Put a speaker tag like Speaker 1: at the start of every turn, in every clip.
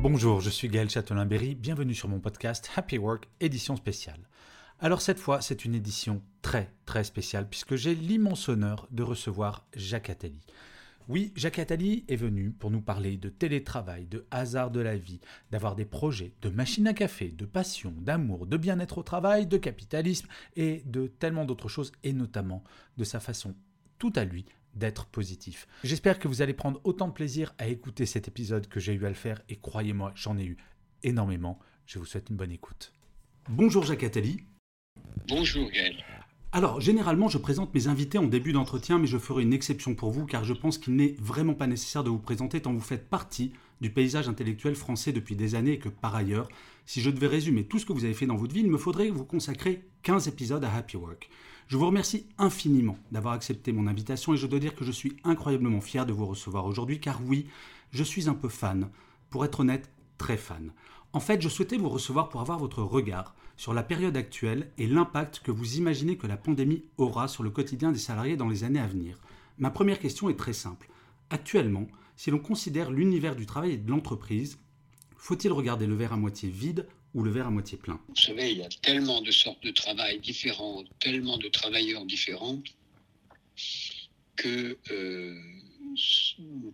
Speaker 1: Bonjour, je suis Gaël Châtelain-Berry, bienvenue sur mon podcast Happy Work, édition spéciale. Alors cette fois, c'est une édition très très spéciale puisque j'ai l'immense honneur de recevoir Jacques Attali. Oui, Jacques Attali est venu pour nous parler de télétravail, de hasard de la vie, d'avoir des projets, de machines à café, de passion, d'amour, de bien-être au travail, de capitalisme et de tellement d'autres choses et notamment de sa façon tout à lui d'être positif. J'espère que vous allez prendre autant de plaisir à écouter cet épisode que j'ai eu à le faire et croyez-moi, j'en ai eu énormément. Je vous souhaite une bonne écoute. Bonjour Jacques Attali.
Speaker 2: Bonjour Gaël.
Speaker 1: Alors, généralement, je présente mes invités en début d'entretien, mais je ferai une exception pour vous, car je pense qu'il n'est vraiment pas nécessaire de vous présenter tant vous faites partie du paysage intellectuel français depuis des années et que par ailleurs, si je devais résumer tout ce que vous avez fait dans votre vie, il me faudrait vous consacrer 15 épisodes à Happy Work. Je vous remercie infiniment d'avoir accepté mon invitation et je dois dire que je suis incroyablement fier de vous recevoir aujourd'hui, car oui, je suis un peu fan, pour être honnête, très fan. En fait, je souhaitais vous recevoir pour avoir votre regard sur la période actuelle et l'impact que vous imaginez que la pandémie aura sur le quotidien des salariés dans les années à venir. Ma première question est très simple. Actuellement, si l'on considère l'univers du travail et de l'entreprise, faut-il regarder le verre à moitié vide ou le verre à moitié plein?
Speaker 2: Vous savez, il y a tellement de sortes de travail différents, tellement de travailleurs différents, que euh,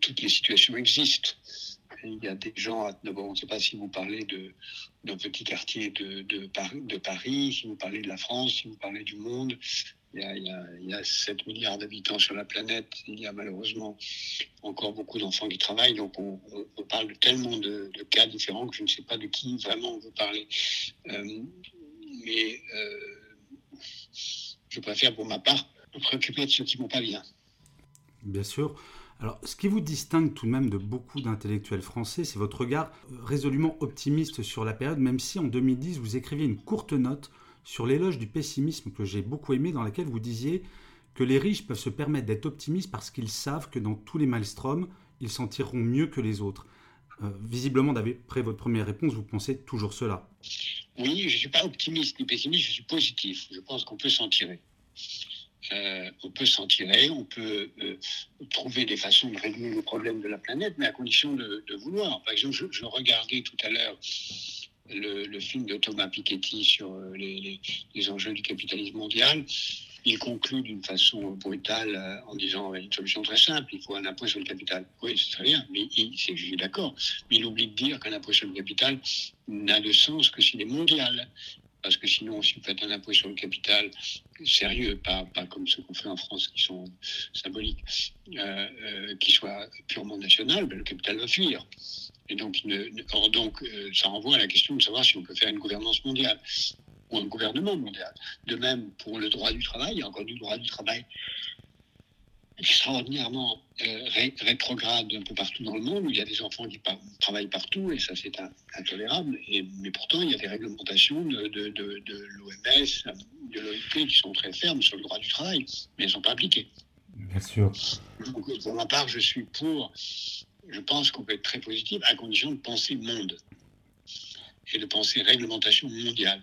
Speaker 2: toutes les situations existent. Il y a des gens, d'abord, on ne sait pas si vous parlez d'un petit quartier de, de, Paris, si vous parlez de la France, si vous parlez du monde. Il y a, il y a, il y a 7 milliards d'habitants sur la planète. Il y a malheureusement encore beaucoup d'enfants qui travaillent. Donc, on, on, parle de tellement de, cas différents que je ne sais pas de qui vraiment on veut parler. Euh, mais euh, je préfère, pour ma part, me préoccuper de ceux qui vont pas bien.
Speaker 1: Bien sûr. Alors, ce qui vous distingue tout de même de beaucoup d'intellectuels français, c'est votre regard résolument optimiste sur la période, même si en 2010, vous écriviez une courte note sur l'éloge du pessimisme que j'ai beaucoup aimé, dans laquelle vous disiez que les riches peuvent se permettre d'être optimistes parce qu'ils savent que dans tous les maelstroms, ils s'en tireront mieux que les autres. Euh, visiblement, d'après votre première réponse, vous pensez toujours cela.
Speaker 2: Oui, je ne suis pas optimiste ni pessimiste, je suis positif. Je pense qu'on peut s'en tirer. Euh, on peut s'en tirer, on peut euh, trouver des façons de régler les problèmes de la planète, mais à condition de, vouloir. Par exemple, je, regardais tout à l'heure le, film de Thomas Piketty sur euh, les, enjeux du capitalisme mondial. Il conclut d'une façon brutale en disant une solution très simple, il faut un impôt sur le capital. Oui, c'est très bien, mais il, je suis d'accord. Mais il oublie de dire qu'un impôt sur le capital n'a de sens que s'il est mondial parce que sinon, si vous faites un impôt sur le capital sérieux, pas, pas comme ceux qu'on fait en France qui sont symboliques, euh, euh, qui soit purement national, ben, le capital va fuir. Et donc, or, donc euh, ça renvoie à la question de savoir si on peut faire une gouvernance mondiale ou un gouvernement mondial. De même, pour le droit du travail, il y a encore du droit du travail extraordinairement euh, ré rétrograde un peu partout dans le monde, où il y a des enfants qui par travaillent partout, et ça c'est intolérable. Et, mais pourtant, il y a des réglementations de, de, de, de l'OMS, de l'OIT qui sont très fermes sur le droit du travail, mais elles ne sont pas appliquées.
Speaker 1: Bien sûr.
Speaker 2: Donc, pour ma part, je suis pour. Je pense qu'on peut être très positif à condition de penser monde et de penser réglementation mondiale.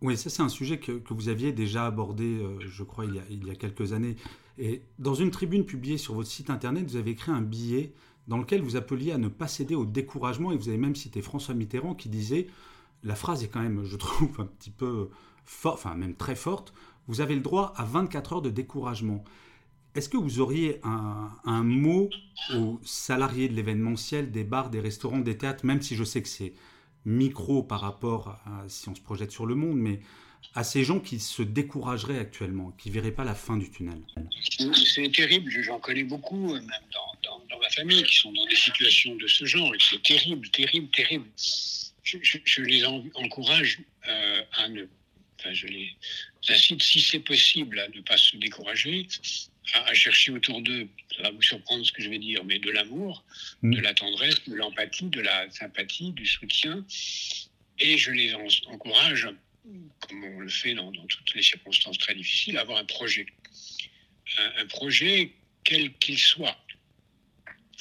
Speaker 1: Oui, ça c'est un sujet que, que, vous aviez déjà abordé, euh, je crois, il y, a, il y, a, quelques années. Et dans une tribune publiée sur votre site internet, vous avez écrit un billet dans lequel vous appeliez à ne pas céder au découragement, et vous avez même cité François Mitterrand qui disait, la phrase est quand même, je trouve, un petit peu forte, enfin même très forte, vous avez le droit à 24 heures de découragement. Est-ce que vous auriez un, un mot aux salariés de l'événementiel, des bars, des restaurants, des théâtres, même si je sais que c'est micro par rapport à si on se projette sur le monde, mais à ces gens qui se décourageraient actuellement, qui ne verraient pas la fin du tunnel
Speaker 2: C'est terrible, j'en connais beaucoup, même dans, dans, dans, ma famille, qui sont dans des situations de ce genre, c'est terrible, terrible, terrible. Je, je, je les en, encourage euh, à, ne, Enfin, je les incite, si c'est possible, à ne pas se décourager, à, chercher autour d'eux, ça va vous surprendre ce que je vais dire, mais de l'amour, mm. de la tendresse, de l'empathie, de la sympathie, du soutien. Et je les encourage, comme on le fait dans, toutes les circonstances très difficiles, avoir un projet. un projet quel qu'il soit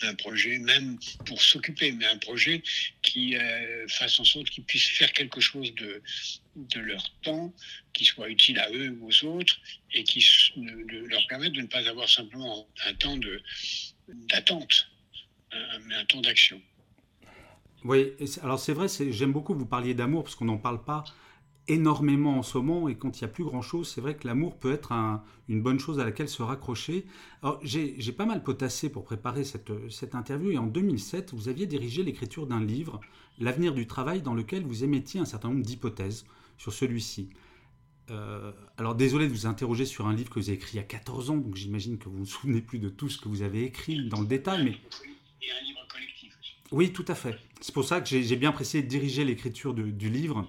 Speaker 2: un projet, même pour s'occuper, mais un projet qui euh, fasse en sorte qu'ils puissent faire quelque chose de leur temps, qui soit utile à eux ou aux autres, et qui leur permette de ne pas avoir simplement un temps d'attente, mais un temps d'action.
Speaker 1: Oui, alors c'est vrai, j'aime beaucoup que vous parliez d'amour, parce qu'on n'en parle pas énormément en ce moment et quand il n'y a plus grand-chose, c'est vrai que l'amour peut être une bonne chose à laquelle se raccrocher. Alors j'ai pas mal potassé pour préparer cette, cette, interview et en 2007, vous aviez dirigé l'écriture d'un livre, L'avenir du travail, dans lequel vous émettiez un certain nombre d'hypothèses sur celui-ci. Euh, alors désolé de vous interroger sur un livre que vous avez écrit il y a 14 ans, donc j'imagine que vous ne vous souvenez plus de tout ce que vous avez écrit dans le détail, mais...
Speaker 2: Et un livre collectif.
Speaker 1: Oui, tout à fait. C'est pour ça que j'ai bien apprécié de diriger l'écriture du livre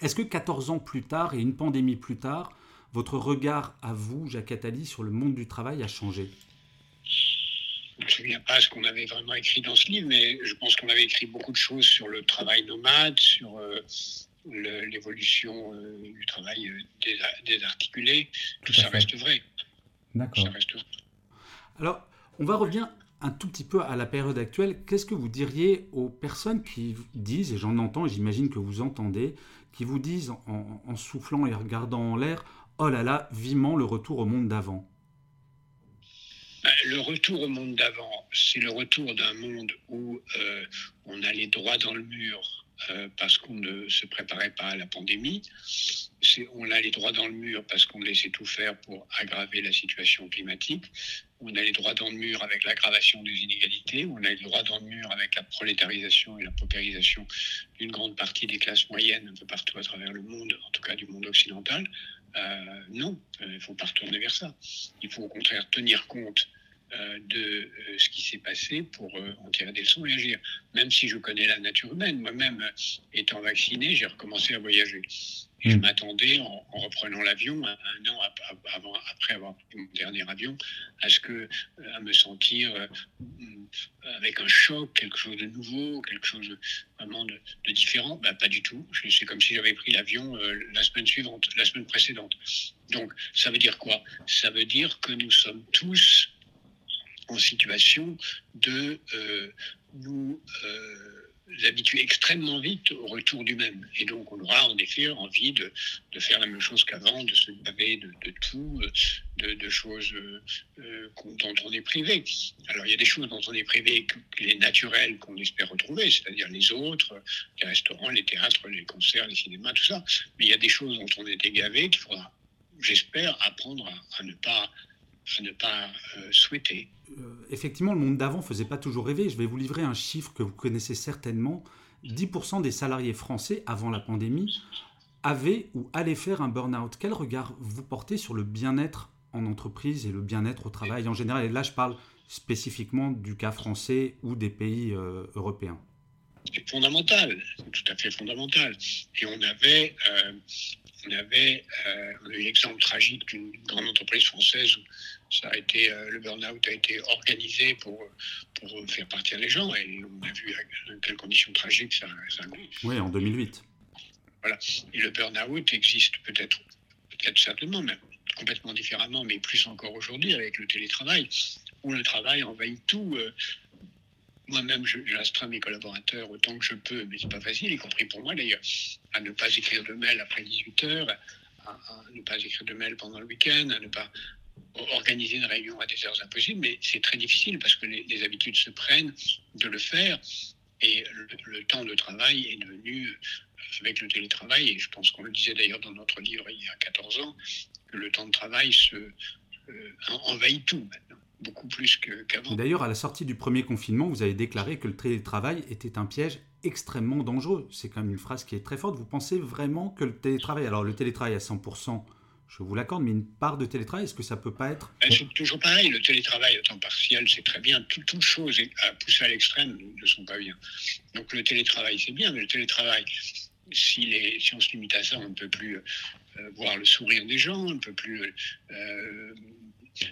Speaker 1: est-ce que 14 ans plus tard et une pandémie plus tard, votre regard à vous, Jacques Attali, sur le monde du travail a changé?
Speaker 2: Je ne me souviens pas ce qu'on avait vraiment écrit dans ce livre, mais je pense qu'on avait écrit beaucoup de choses sur le travail nomade, sur euh, l'évolution euh, du travail euh, désarticulé. Tout, ça reste vrai.
Speaker 1: D'accord. Alors, on va revenir un tout petit peu à la période actuelle. Qu'est-ce que vous diriez aux personnes qui disent, et j'en entends, et j'imagine que vous entendez, qui vous disent en, soufflant et regardant en l'air Oh là là, vivement le retour au monde d'avant
Speaker 2: ben, le retour au monde d'avant, c'est le retour d'un monde où euh, on allait droit dans le mur euh, parce qu'on ne se préparait pas à la pandémie. On allait droit dans le mur parce qu'on laissait tout faire pour aggraver la situation climatique. On allait droit dans le mur avec l'aggravation des inégalités. On allait droit dans le mur avec la prolétarisation et la paupérisation d'une grande partie des classes moyennes un peu partout à travers le monde, en tout cas du monde occidental. Euh, non, il ne faut pas retourner vers ça. Il faut au contraire tenir compte de ce qui s'est passé pour en tirer des leçons et agir. Même si je connais la nature humaine, moi-même, étant vacciné, j'ai recommencé à voyager. Je hmm. m'attendais, en, reprenant l'avion, un, an avant, après avoir pris mon dernier avion, à ce que, euh, à me sentir euh, avec un choc, quelque chose de nouveau, quelque chose vraiment de, différent. Bah, pas du tout. C'est comme si j'avais pris l'avion euh, la semaine suivante, la semaine précédente. Donc, ça veut dire quoi? Ça veut dire que nous sommes tous en situation de nous habituer extrêmement vite au retour du même. Et donc, on aura en effet envie de, faire la même chose qu'avant, de se laver de, tout, de, choses euh, dont on est privé. Alors, il y a des choses dont on est privé, les naturelles qu'on espère retrouver, c'est-à-dire les autres, les restaurants, les théâtres, les concerts, les cinémas, tout ça. Mais il y a des choses dont on est gavé qu'il faudra, j'espère, apprendre à, ne pas, ne pas euh, souhaiter.
Speaker 1: Euh, effectivement, le monde d'avant faisait pas toujours rêver. Je vais vous livrer un chiffre que vous connaissez certainement. 10% des salariés français, avant la pandémie, avaient ou allaient faire un burn-out. Quel regard vous portez sur le bien-être en entreprise et le bien-être au travail en général? Et là, je parle spécifiquement du cas français ou des pays euh, européens.
Speaker 2: C'est fondamental, c'est tout à fait fondamental. Et on avait, euh, on avait on a eu l'exemple tragique d'une grande entreprise française où ça a été, euh, le burn-out a été organisé pour, pour faire partir les gens et on a vu dans quelles conditions tragiques ça, ça
Speaker 1: Oui, en 2008.
Speaker 2: Voilà. Et le burn-out existe peut-être, peut-être certainement, même complètement différemment, mais plus encore aujourd'hui avec le télétravail, où le travail envahit tout. Moi-même, j'astreins mes collaborateurs autant que je peux, mais c'est pas facile, y compris pour moi d'ailleurs, à ne pas écrire de mail après 18 heures, à, à, ne pas écrire de mail pendant le week-end, à ne pas organiser une réunion à des heures impossibles, mais c'est très difficile parce que les, habitudes se prennent de le faire et le, temps de travail est devenu, euh, avec le télétravail, et je pense qu'on le disait d'ailleurs dans notre livre il y a 14 ans, que le temps de travail se, euh, envahit tout maintenant beaucoup plus qu'avant.
Speaker 1: D'ailleurs, à la sortie du premier confinement, vous avez déclaré que le télétravail était un piège extrêmement dangereux. C'est quand même une phrase qui est très forte. Vous pensez vraiment que le télétravail, alors le télétravail à 100%, je vous l'accorde, mais une part de télétravail, est-ce que ça peut pas être
Speaker 2: ben, C'est toujours pareil, le télétravail à temps partiel, c'est très bien. toutes choses à pousser à l'extrême ne sont pas bien. Donc le télétravail, c'est bien, mais le télétravail, si, les, si on se limite à ça, on ne peut plus euh, voir le sourire des gens, on ne peut plus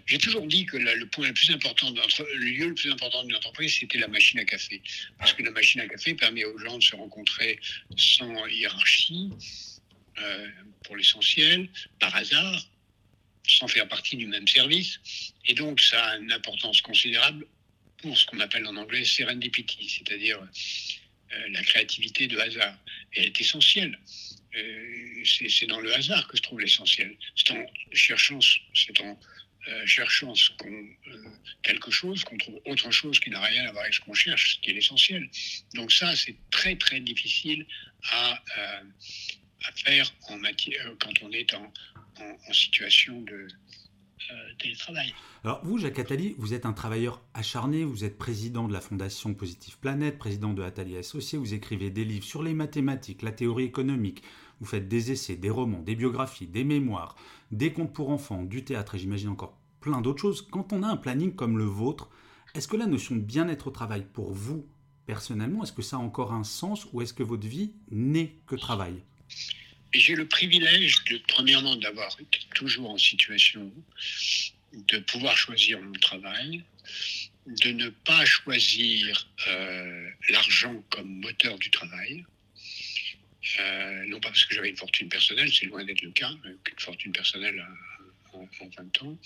Speaker 2: j'ai toujours dit que le point le plus important, le lieu le plus important d'une entreprise, c'était la machine à café. Parce que la machine à café permet aux gens de se rencontrer sans hiérarchie, euh, pour l'essentiel, par hasard, sans faire partie du même service. Et donc, ça a une importance considérable pour ce qu'on appelle en anglais serendipity, c'est-à-dire euh, la créativité de hasard. elle est essentielle. Euh, c'est dans le hasard que se trouve l'essentiel. C'est en cherchant, c'est en euh, cherchant ce euh, quelque chose, qu'on trouve autre chose qui n'a rien à voir avec ce qu'on cherche, ce qui est l'essentiel. Donc ça, c'est très très difficile à, euh, à faire en matière, quand on est en, en, situation de télétravail.
Speaker 1: Alors vous, Jacques Attali, vous êtes un travailleur acharné, vous êtes président de la Fondation Positive Planète, président de Attali Associés, vous écrivez des livres sur les mathématiques, la théorie économique, vous faites des essais, des romans, des biographies, des mémoires, des contes pour enfants, du théâtre et j'imagine encore plein d'autres choses. Quand on a un planning comme le vôtre, est-ce que la notion de bien-être au travail pour vous personnellement, est-ce que ça a encore un sens ou est-ce que votre vie n'est que travail?
Speaker 2: J'ai le privilège, premièrement, d'avoir été toujours en situation de pouvoir choisir mon travail, de ne pas choisir euh, l'argent comme moteur du travail. Euh, non pas parce que j'avais une fortune personnelle, c'est loin d'être le cas, une fortune personnelle en, en 20 ans,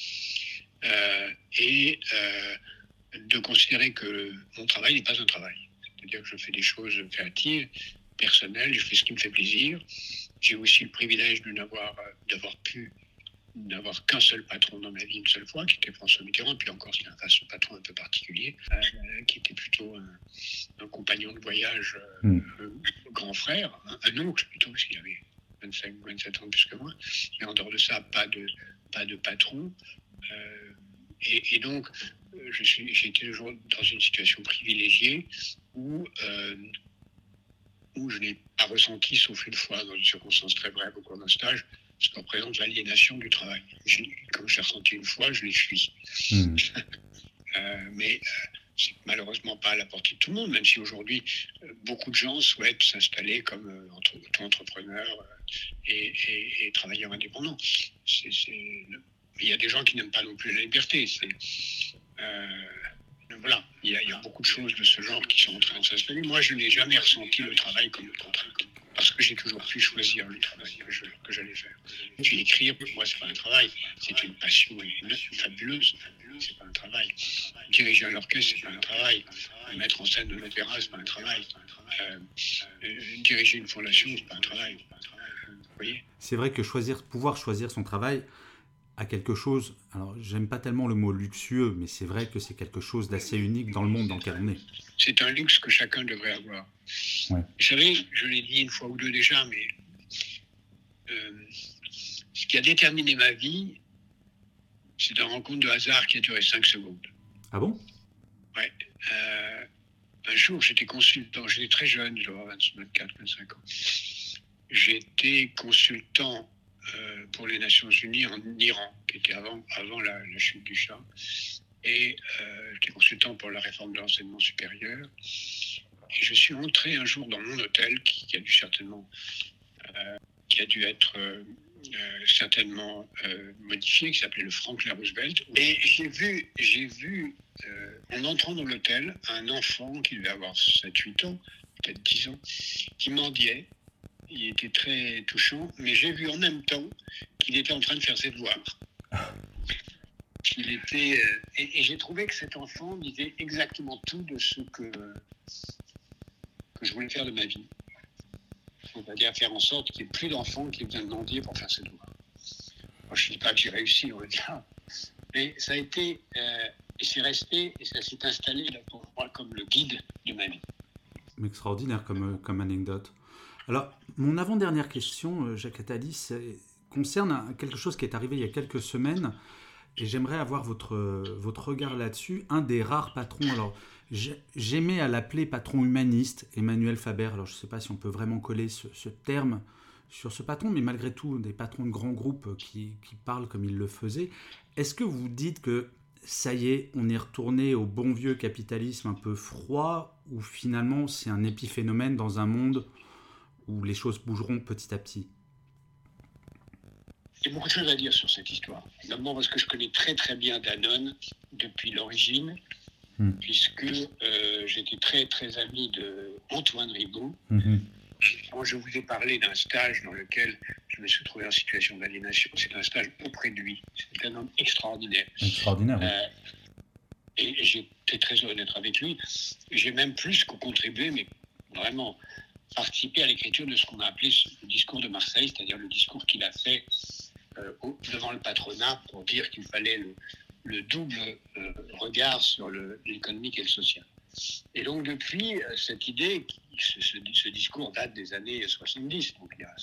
Speaker 2: euh, et euh, de considérer que mon travail n'est pas un travail. C'est-à-dire que je fais des choses créatives, personnelles, je fais ce qui me fait plaisir. J'ai aussi le privilège de n'avoir, d'avoir pu n'avoir qu'un seul patron dans ma vie une seule fois, qui était François Mitterrand, puis encore c'est un patron un peu particulier, euh, qui était plutôt un, compagnon de voyage, euh, hmm. grand frère, un, oncle plutôt, parce qu'il avait 25 ou 27 ans plus que moi. Mais en dehors de ça, pas de, pas de patron. Euh, et, donc, j'ai été toujours dans une situation privilégiée où, où je n'ai pas ressenti, sauf une fois, dans une circonstance très brève au cours d'un stage, ce qui représente l'aliénation du travail. comme je l'ai ressenti une fois, je l'ai fui. Hmm. euh, mais euh, c'est malheureusement pas à la portée de tout le monde, même si aujourd'hui, euh, beaucoup de gens souhaitent s'installer comme euh, auto-entrepreneurs et, et, travailleurs indépendants. Il y a des gens qui n'aiment pas non plus la liberté. voilà, il y, a, beaucoup de choses de ce genre qui sont en train de s'installer. Moi, je n'ai jamais ressenti le travail comme le contrat, parce que j'ai toujours pu choisir le travail que j'allais faire. Puis écrire, pour moi, c'est pas un travail, c'est une passion fabuleuse. C'est pas un travail. Diriger un orchestre, c'est pas un travail. Mettre en scène de l'opéra, c'est pas un travail. Euh, euh, diriger une fondation, c'est pas un travail.
Speaker 1: C'est vrai que choisir, pouvoir choisir son travail, a quelque chose, alors j'aime pas tellement le mot luxueux, mais c'est vrai que c'est quelque chose d'assez unique dans le monde dans lequel on est.
Speaker 2: C'est un luxe que chacun devrait avoir. Vous savez, je l'ai dit une fois ou deux déjà, mais euh, ce qui a déterminé ma vie, c'est un rencontre de hasard qui a duré cinq secondes.
Speaker 1: Ah bon?
Speaker 2: Ouais. Euh, un jour, j'étais consultant, j'étais très jeune, je 24, 25 ans. J'étais consultant euh, pour les Nations Unies en Iran, qui était avant, avant la, chute du Shah. Et euh, j'étais consultant pour la réforme de l'enseignement supérieur. Et je suis entré un jour dans mon hôtel, qui, a dû certainement, qui a dû être certainement modifié, qui s'appelait le Franklin Roosevelt. Et j'ai vu, j'ai vu en entrant dans l'hôtel, un enfant qui devait avoir 7-8 ans, peut-être 10 ans, qui mendiait il était très touchant, mais j'ai vu en même temps qu'il était en train de faire ses devoirs. Il était, euh, et, j'ai trouvé que cet enfant disait exactement tout de ce que, que je voulais faire de ma vie. On va dire faire en sorte qu'il n'y ait plus d'enfants qui viennent mendier pour faire ses devoirs. je ne dis pas que j'ai réussi, va dire. Mais ça a été, euh, et c'est resté, et ça s'est installé là, pour moi comme le guide de ma vie.
Speaker 1: Extraordinaire comme, comme anecdote. Alors, mon avant-dernière question, euh, Jacques Attali, concerne quelque chose qui est arrivé il y a quelques semaines et j'aimerais avoir votre, regard là-dessus. Un des rares patrons, alors j'aimais à l'appeler patron humaniste, Emmanuel Faber. Alors je ne sais pas si on peut vraiment coller ce, terme sur ce patron, mais malgré tout, des patrons de grands groupes qui, parlent comme il le faisait. Est-ce que vous dites que ça y est, on est retourné au bon vieux capitalisme un peu froid, ou finalement c'est un épiphénomène dans un monde où les choses bougeront petit à petit?
Speaker 2: Il y a beaucoup de choses à dire sur cette histoire. D'abord parce que je connais très très bien Danone depuis l'origine, hmm. puisque euh, j'étais très très ami de Antoine Rigaud. Hmm. Quand je vous ai parlé d'un stage dans lequel je me suis trouvé en situation d'aliénation, c'est un stage auprès de lui. C'est un homme extraordinaire.
Speaker 1: Extraordinaire. Euh,
Speaker 2: et j'étais très heureux d'être avec lui. J'ai même plus que contribué, mais vraiment participé à l'écriture de ce qu'on a appelé le discours de Marseille, c'est-à-dire le discours qu'il a fait devant le patronat pour dire qu'il fallait le, double euh, regard sur l'économique et le social. Et donc depuis, euh, cette idée, ce, discours date des années 70, donc il y a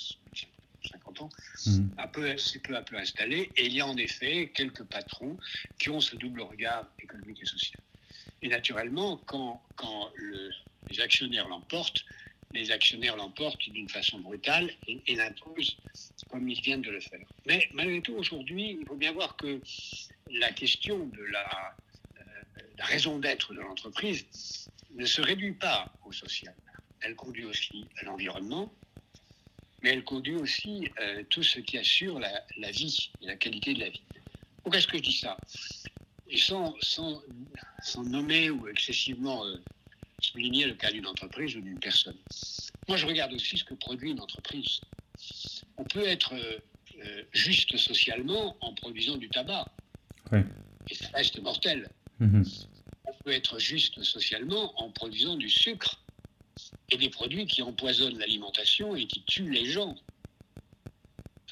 Speaker 2: 50 ans, mmh. s'est peu à peu installé, et il y a en effet quelques patrons qui ont ce double regard économique et social. Et naturellement, quand, quand les actionnaires l'emportent, les actionnaires l'emportent d'une façon brutale et, et l'imposent comme ils viennent de le faire. Mais malgré tout, aujourd'hui, il faut bien voir que la question de la, euh, raison d'être de l'entreprise ne se réduit pas au social. Elle conduit aussi à l'environnement, mais elle conduit aussi euh, tout ce qui assure la, vie et la qualité de la vie. Pourquoi est-ce que je dis ça? Et sans, nommer ou excessivement euh, souligner le cas d'une entreprise ou d'une personne. Moi, je regarde aussi ce que produit une entreprise. On peut être euh, euh, juste socialement en produisant du tabac. Et ça reste mortel. Mhm. On peut être juste socialement en produisant du sucre et des produits qui empoisonnent l'alimentation et qui tuent les gens.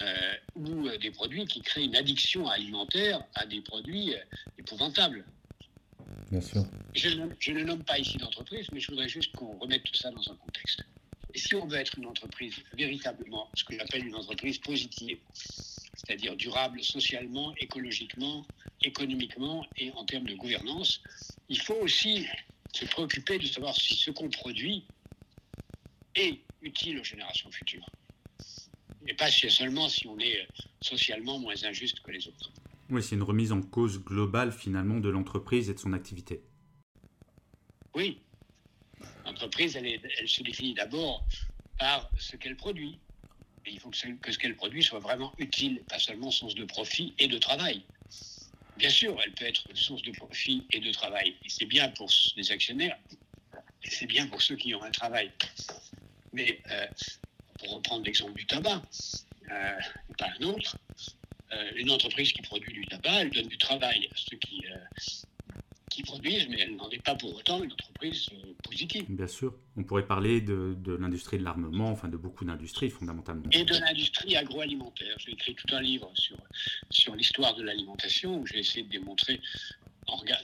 Speaker 2: Euh, ou des produits qui créent une addiction alimentaire à des produits épouvantables.
Speaker 1: Bien sûr.
Speaker 2: Je, ne nomme pas ici d'entreprise, mais je voudrais juste qu'on remette tout ça dans un contexte. Et si on veut être une entreprise véritablement, ce que j'appelle une entreprise positive, c'est-à-dire durable socialement, écologiquement, économiquement et en termes de gouvernance, il faut aussi se préoccuper de savoir si ce qu'on produit est utile aux générations futures. Et pas seulement si on est socialement moins injuste que les autres.
Speaker 1: Oui, c'est une remise en cause globale finalement de l'entreprise et de son activité.
Speaker 2: Oui. L'entreprise, elle, se définit d'abord par ce qu'elle produit. Et il faut que ce, que ce qu'elle produit soit vraiment utile, pas seulement source de profit et de travail. Bien sûr, elle peut être source de profit et de travail. Et c'est bien pour les actionnaires, et c'est bien pour ceux qui ont un travail. Mais euh, pour reprendre l'exemple du tabac, euh, pas un autre, une entreprise qui produit du tabac, elle donne du travail à ceux qui, euh, qui produisent, mais elle n'en est pas pour autant une entreprise euh, positive.
Speaker 1: Bien sûr. On pourrait parler de, de l'industrie de l'armement, enfin de beaucoup d'industries fondamentalement.
Speaker 2: Et de l'industrie agroalimentaire. J'ai écrit tout un livre sur, sur l'histoire de l'alimentation où j'ai essayé de démontrer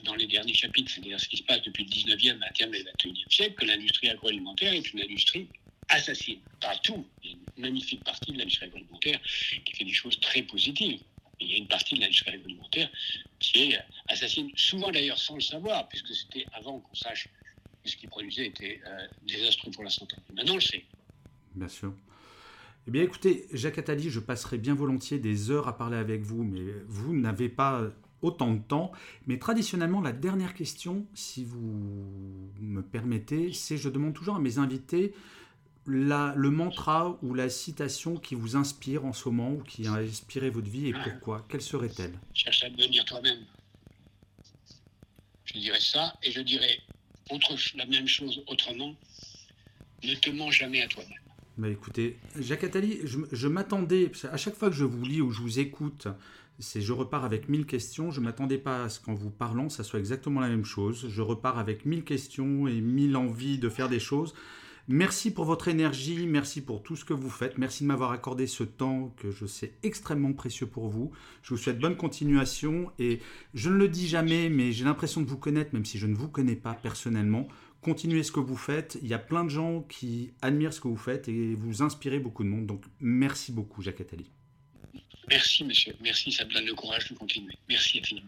Speaker 2: dans les derniers chapitres, c'est-à-dire ce qui se passe depuis le 19e, 20e et 21e siècle, que l'industrie agroalimentaire est une industrie assassine. Pas tout. Il y a une magnifique partie de l'industrie agroalimentaire qui fait des choses très positives. il y a une partie de l'industrie agroalimentaire qui assassine, souvent d'ailleurs sans le savoir, puisque c'était avant qu'on sache que ce qu'ils produisait était euh, désastreux pour la santé. Maintenant, on le sait.
Speaker 1: Bien sûr. Eh bien, écoutez, Jacques Attali, je passerai bien volontiers des heures à parler avec vous, mais vous n'avez pas autant de temps. Mais traditionnellement, la dernière question, si vous me permettez, c'est je demande toujours à mes invités le mantra ou la citation qui vous inspire en ce moment ou qui a inspiré votre vie et pourquoi Quelle serait-elle?
Speaker 2: Cherche à devenir toi-même. Je dirais ça et je dirais autre, la même chose autrement. Ne te mens jamais à toi-même.
Speaker 1: Bah écoutez, Jacques Attali, je, m'attendais, à chaque fois que je vous lis ou je vous écoute, c'est je repars avec mille questions. Je ne m'attendais pas à ce qu'en vous parlant, ça soit exactement la même chose. Je repars avec mille questions et mille envies de faire des choses. Merci pour votre énergie, merci pour tout ce que vous faites, merci de m'avoir accordé ce temps que je sais extrêmement précieux pour vous. Je vous souhaite bonne continuation et je ne le dis jamais, mais j'ai l'impression de vous connaître, même si je ne vous connais pas personnellement. Continuez ce que vous faites, il y a plein de gens qui admirent ce que vous faites et vous inspirez beaucoup de monde, donc merci beaucoup Jacques Attali.
Speaker 2: Merci monsieur, merci, ça me donne le courage de continuer. Merci infiniment.